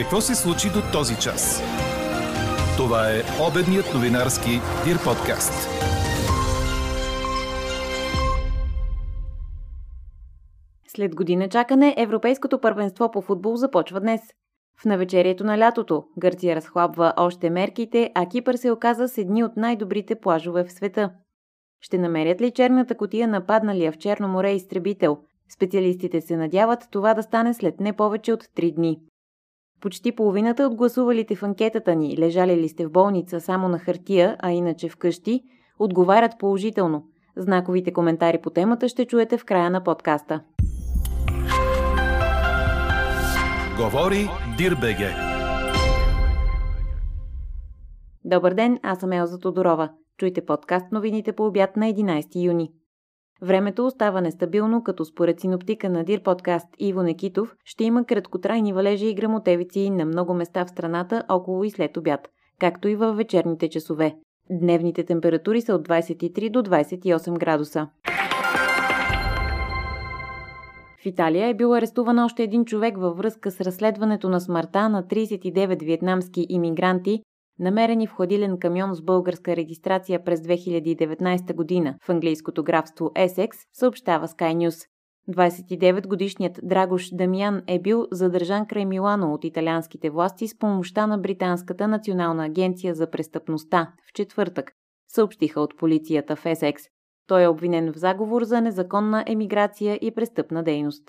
Какво се случи до този час? Това е обедният новинарски Дир подкаст. След година чакане, Европейското първенство по футбол започва днес. В навечерието на лятото Гърция разхлабва още мерките, а Кипър се оказа с едни от най-добрите плажове в света. Ще намерят ли черната котия нападналия в Черно море изтребител? Специалистите се надяват това да стане след не повече от 3 дни. Почти половината от гласувалите в анкетата ни, лежали ли сте в болница само на хартия, а иначе вкъщи, отговарят положително. Знаковите коментари по темата ще чуете в края на подкаста. Говори Дирбеге. Добър ден, аз съм Елза Тодорова. Чуйте подкаст новините по обяд на 11 юни. Времето остава нестабилно, като според синоптика на Дир подкаст Иво Некитов ще има краткотрайни валежи и грамотевици на много места в страната около и след обяд, както и във вечерните часове. Дневните температури са от 23 до 28 градуса. В Италия е бил арестуван още един човек във връзка с разследването на смъртта на 39 вьетнамски иммигранти, намерени в хладилен камион с българска регистрация през 2019 година в английското графство Есекс, съобщава Sky News. 29-годишният Драгош Дамян е бил задържан край Милано от италианските власти с помощта на Британската национална агенция за престъпността в четвъртък, съобщиха от полицията в Есекс. Той е обвинен в заговор за незаконна емиграция и престъпна дейност.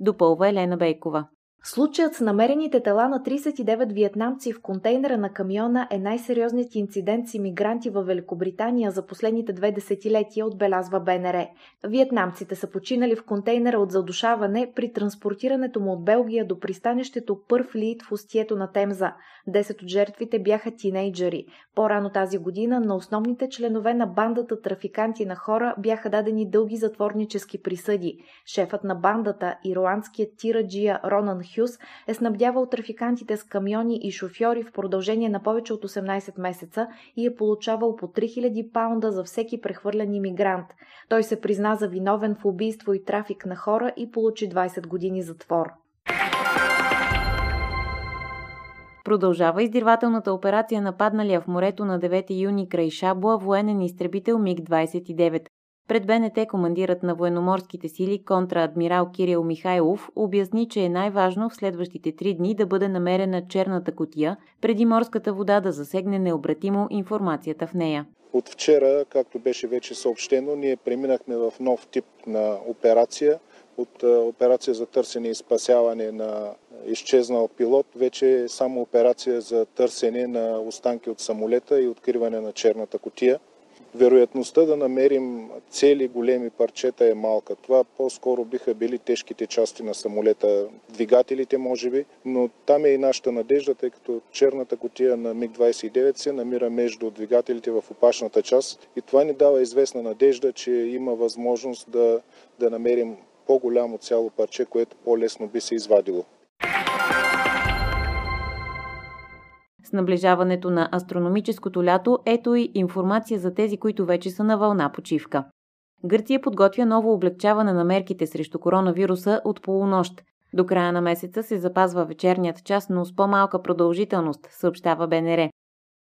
Допълва Елена Бейкова. Случаят с намерените тела на 39 виетнамци в контейнера на камиона е най-сериозният инцидент с иммигранти в Великобритания за последните две десетилетия, отбелязва БНР. Виетнамците са починали в контейнера от задушаване при транспортирането му от Белгия до пристанището Първ Лид в устието на Темза. Десет от жертвите бяха тинейджери. По-рано тази година на основните членове на бандата трафиканти на хора бяха дадени дълги затворнически присъди. Шефът на бандата, ирландският тираджия Ронан Хюс е снабдявал трафикантите с камиони и шофьори в продължение на повече от 18 месеца и е получавал по 3000 паунда за всеки прехвърлен иммигрант. Той се призна за виновен в убийство и трафик на хора и получи 20 години затвор. Продължава издирвателната операция нападналия в морето на 9 юни край Шабуа военен изтребител МиГ-29. Пред БНТ командирът на военноморските сили контра-адмирал Кирил Михайлов обясни, че е най-важно в следващите три дни да бъде намерена черната котия, преди морската вода да засегне необратимо информацията в нея. От вчера, както беше вече съобщено, ние преминахме в нов тип на операция. От операция за търсене и спасяване на изчезнал пилот, вече е само операция за търсене на останки от самолета и откриване на черната котия вероятността да намерим цели големи парчета е малка. Това по-скоро биха били тежките части на самолета, двигателите може би, но там е и нашата надежда, тъй като черната котия на МиГ-29 се намира между двигателите в опашната част и това ни дава известна надежда, че има възможност да, да намерим по-голямо цяло парче, което по-лесно би се извадило. С наближаването на астрономическото лято, ето и информация за тези, които вече са на вълна почивка. Гърция подготвя ново облегчаване на мерките срещу коронавируса от полунощ. До края на месеца се запазва вечерният час, но с по-малка продължителност, съобщава БНР.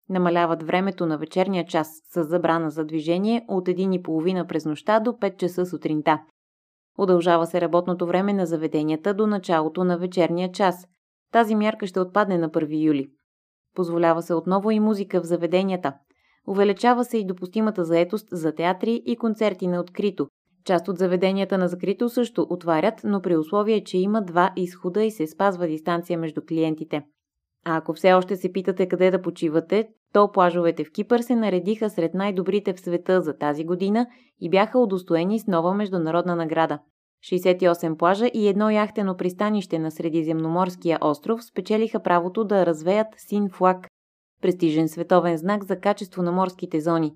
Намаляват времето на вечерния час с забрана за движение от 1,5 през нощта до 5 часа сутринта. Удължава се работното време на заведенията до началото на вечерния час. Тази мярка ще отпадне на 1 юли. Позволява се отново и музика в заведенията. Увеличава се и допустимата заетост за театри и концерти на открито. Част от заведенията на закрито също отварят, но при условие, че има два изхода и се спазва дистанция между клиентите. А ако все още се питате къде да почивате, то плажовете в Кипър се наредиха сред най-добрите в света за тази година и бяха удостоени с нова международна награда. 68 плажа и едно яхтено пристанище на Средиземноморския остров спечелиха правото да развеят син флаг, престижен световен знак за качество на морските зони.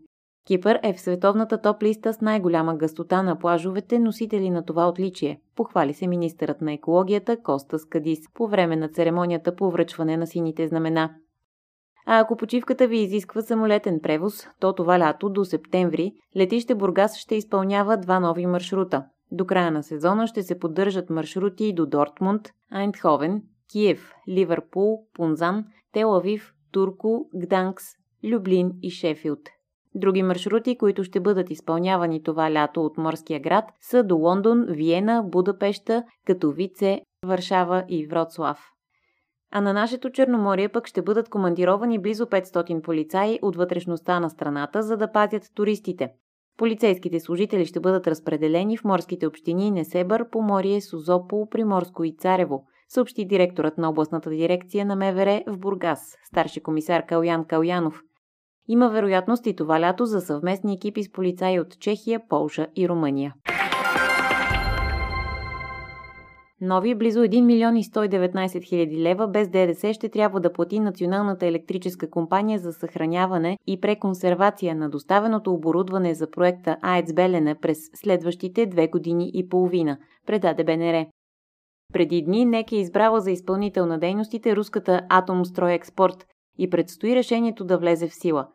Кипър е в световната топ листа с най-голяма гъстота на плажовете, носители на това отличие. Похвали се министърът на екологията Коста Скадис по време на церемонията по връчване на сините знамена. А ако почивката ви изисква самолетен превоз, то това лято до септември летище Бургас ще изпълнява два нови маршрута. До края на сезона ще се поддържат маршрути до Дортмунд, Айндховен, Киев, Ливърпул, Пунзан, Телавив, Турко, Гданкс, Люблин и Шефилд. Други маршрути, които ще бъдат изпълнявани това лято от морския град, са до Лондон, Виена, Будапешта, Катовице, Варшава и Вроцлав. А на нашето Черноморие пък ще бъдат командировани близо 500 полицаи от вътрешността на страната, за да пазят туристите. Полицейските служители ще бъдат разпределени в морските общини Несебър, Поморие, Созопол, Приморско и Царево, съобщи директорът на областната дирекция на МВР в Бургас, старши комисар Калян Калянов. Има вероятност и това лято за съвместни екипи с полицаи от Чехия, Полша и Румъния. Нови близо 1 милион и 119 хиляди лева без ДДС ще трябва да плати Националната електрическа компания за съхраняване и преконсервация на доставеното оборудване за проекта АЕЦ Белене през следващите две години и половина, предаде БНР. Преди дни НЕК е избрала за изпълнител на дейностите руската Атомстройекспорт и предстои решението да влезе в сила.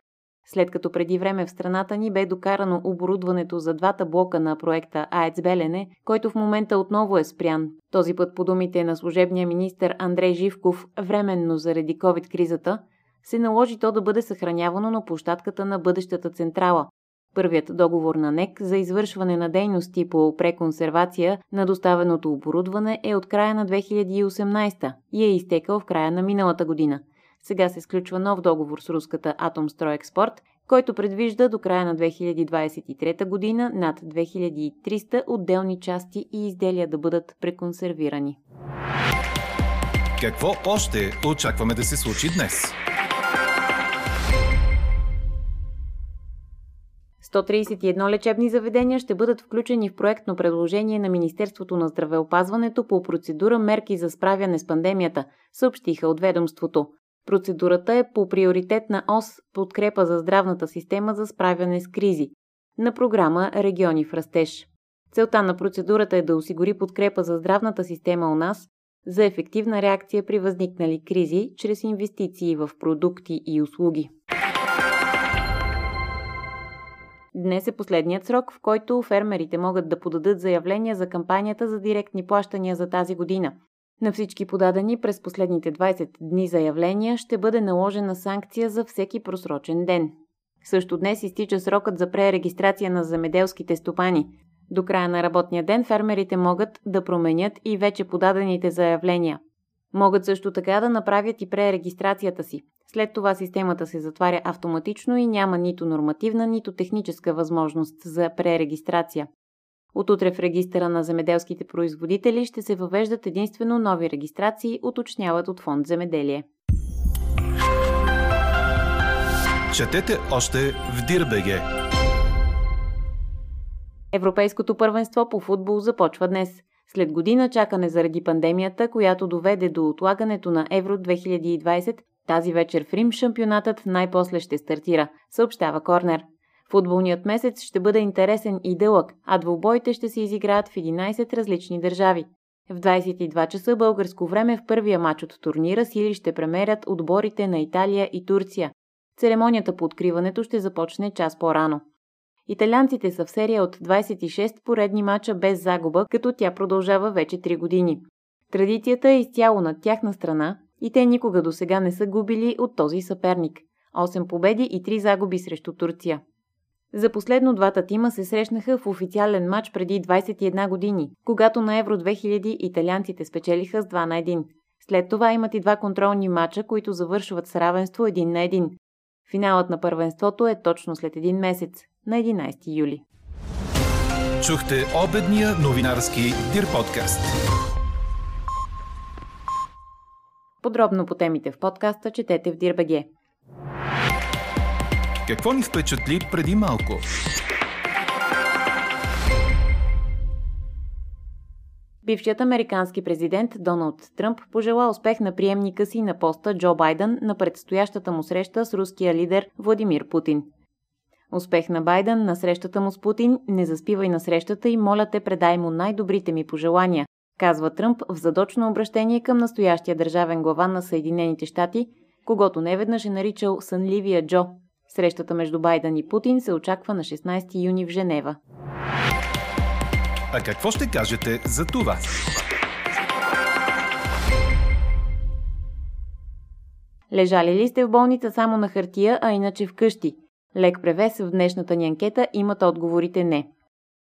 След като преди време в страната ни бе докарано оборудването за двата блока на проекта АЕЦ Белене, който в момента отново е спрян. Този път по думите на служебния министр Андрей Живков, временно заради COVID-кризата, се наложи то да бъде съхранявано на площадката на бъдещата централа. Първият договор на НЕК за извършване на дейности по преконсервация на доставеното оборудване е от края на 2018 и е изтекал в края на миналата година – сега се сключва нов договор с руската Атомстройекспорт, който предвижда до края на 2023 година над 2300 отделни части и изделия да бъдат преконсервирани. Какво още очакваме да се случи днес? 131 лечебни заведения ще бъдат включени в проектно предложение на Министерството на здравеопазването по процедура мерки за справяне с пандемията, съобщиха от ведомството. Процедурата е по приоритетна ос подкрепа за здравната система за справяне с кризи на програма Региони в растеж. Целта на процедурата е да осигури подкрепа за здравната система у нас за ефективна реакция при възникнали кризи чрез инвестиции в продукти и услуги. Днес е последният срок, в който фермерите могат да подадат заявления за кампанията за директни плащания за тази година – на всички подадени през последните 20 дни заявления ще бъде наложена санкция за всеки просрочен ден. Също днес изтича срокът за пререгистрация на земеделските стопани. До края на работния ден фермерите могат да променят и вече подадените заявления. Могат също така да направят и пререгистрацията си. След това системата се затваря автоматично и няма нито нормативна, нито техническа възможност за пререгистрация. От утре в регистъра на земеделските производители ще се въвеждат единствено нови регистрации, уточняват от фонд Земеделие. Четете още в Дирбеге. Европейското първенство по футбол започва днес. След година чакане заради пандемията, която доведе до отлагането на Евро 2020, тази вечер в Рим шампионатът най-после ще стартира, съобщава Корнер. Футболният месец ще бъде интересен и дълъг, а двубоите ще се изиграят в 11 различни държави. В 22 часа българско време в първия матч от турнира сили ще премерят отборите на Италия и Турция. Церемонията по откриването ще започне час по-рано. Италианците са в серия от 26 поредни мача без загуба, като тя продължава вече 3 години. Традицията е изцяло на тяхна страна и те никога до сега не са губили от този съперник. 8 победи и 3 загуби срещу Турция. За последно двата тима се срещнаха в официален матч преди 21 години, когато на Евро 2000 италианците спечелиха с 2 на 1. След това имат и два контролни матча, които завършват с равенство 1 на 1. Финалът на първенството е точно след един месец, на 11 юли. Чухте обедния новинарски Дир подкаст. Подробно по темите в подкаста четете в Дирбеге. Какво ни впечатли преди малко? Бившият американски президент Доналд Тръмп пожела успех на приемника си на поста Джо Байден на предстоящата му среща с руския лидер Владимир Путин. Успех на Байден на срещата му с Путин, не заспивай на срещата и моля те предай му най-добрите ми пожелания, казва Тръмп в задочно обращение към настоящия държавен глава на Съединените щати, когато неведнъж е наричал сънливия Джо – Срещата между Байден и Путин се очаква на 16 юни в Женева. А какво ще кажете за това? Лежали ли сте в болница само на хартия, а иначе вкъщи? Лек превес в днешната ни анкета имат отговорите не.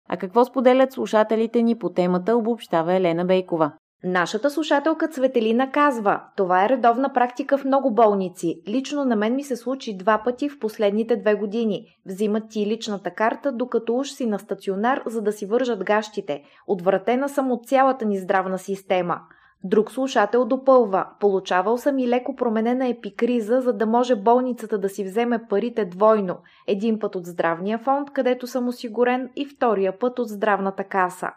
А какво споделят слушателите ни по темата, обобщава Елена Бейкова. Нашата слушателка Цветелина казва, това е редовна практика в много болници. Лично на мен ми се случи два пъти в последните две години. Взимат ти личната карта, докато уж си на стационар, за да си вържат гащите. Отвратена съм от цялата ни здравна система. Друг слушател допълва. Получавал съм и леко променена епикриза, за да може болницата да си вземе парите двойно. Един път от здравния фонд, където съм осигурен, и втория път от здравната каса.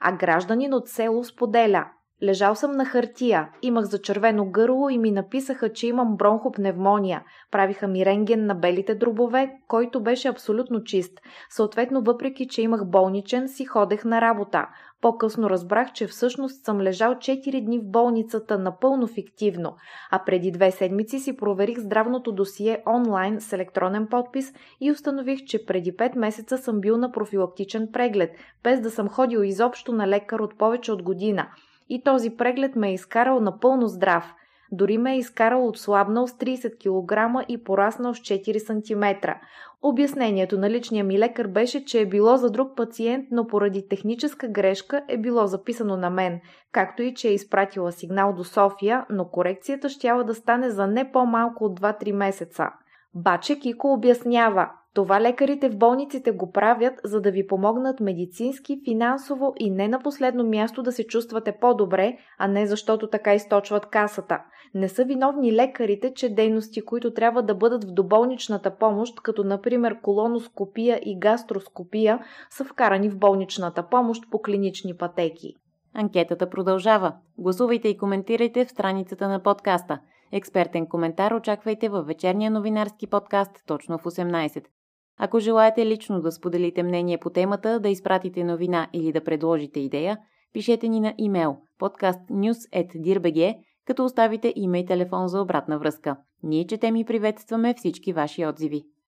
А гражданин от село споделя. Лежал съм на хартия, имах зачервено гърло и ми написаха, че имам бронхопневмония. Правиха ми рентген на белите дробове, който беше абсолютно чист. Съответно, въпреки, че имах болничен, си ходех на работа. По-късно разбрах, че всъщност съм лежал 4 дни в болницата напълно фиктивно, а преди две седмици си проверих здравното досие онлайн с електронен подпис и установих, че преди 5 месеца съм бил на профилактичен преглед, без да съм ходил изобщо на лекар от повече от година – и този преглед ме е изкарал напълно здрав. Дори ме е изкарал отслабнал с 30 кг и пораснал с 4 см. Обяснението на личния ми лекар беше, че е било за друг пациент, но поради техническа грешка е било записано на мен, както и че е изпратила сигнал до София, но корекцията щяла да стане за не по-малко от 2-3 месеца. Баче Кико обяснява, това лекарите в болниците го правят, за да ви помогнат медицински, финансово и не на последно място да се чувствате по-добре, а не защото така източват касата. Не са виновни лекарите, че дейности, които трябва да бъдат в доболничната помощ, като например колоноскопия и гастроскопия, са вкарани в болничната помощ по клинични пътеки. Анкетата продължава. Гласувайте и коментирайте в страницата на подкаста. Експертен коментар очаквайте във вечерния новинарски подкаст точно в 18. Ако желаете лично да споделите мнение по темата, да изпратите новина или да предложите идея, пишете ни на имейл podcastnews.dirbg, като оставите име и телефон за обратна връзка. Ние четем и приветстваме всички ваши отзиви.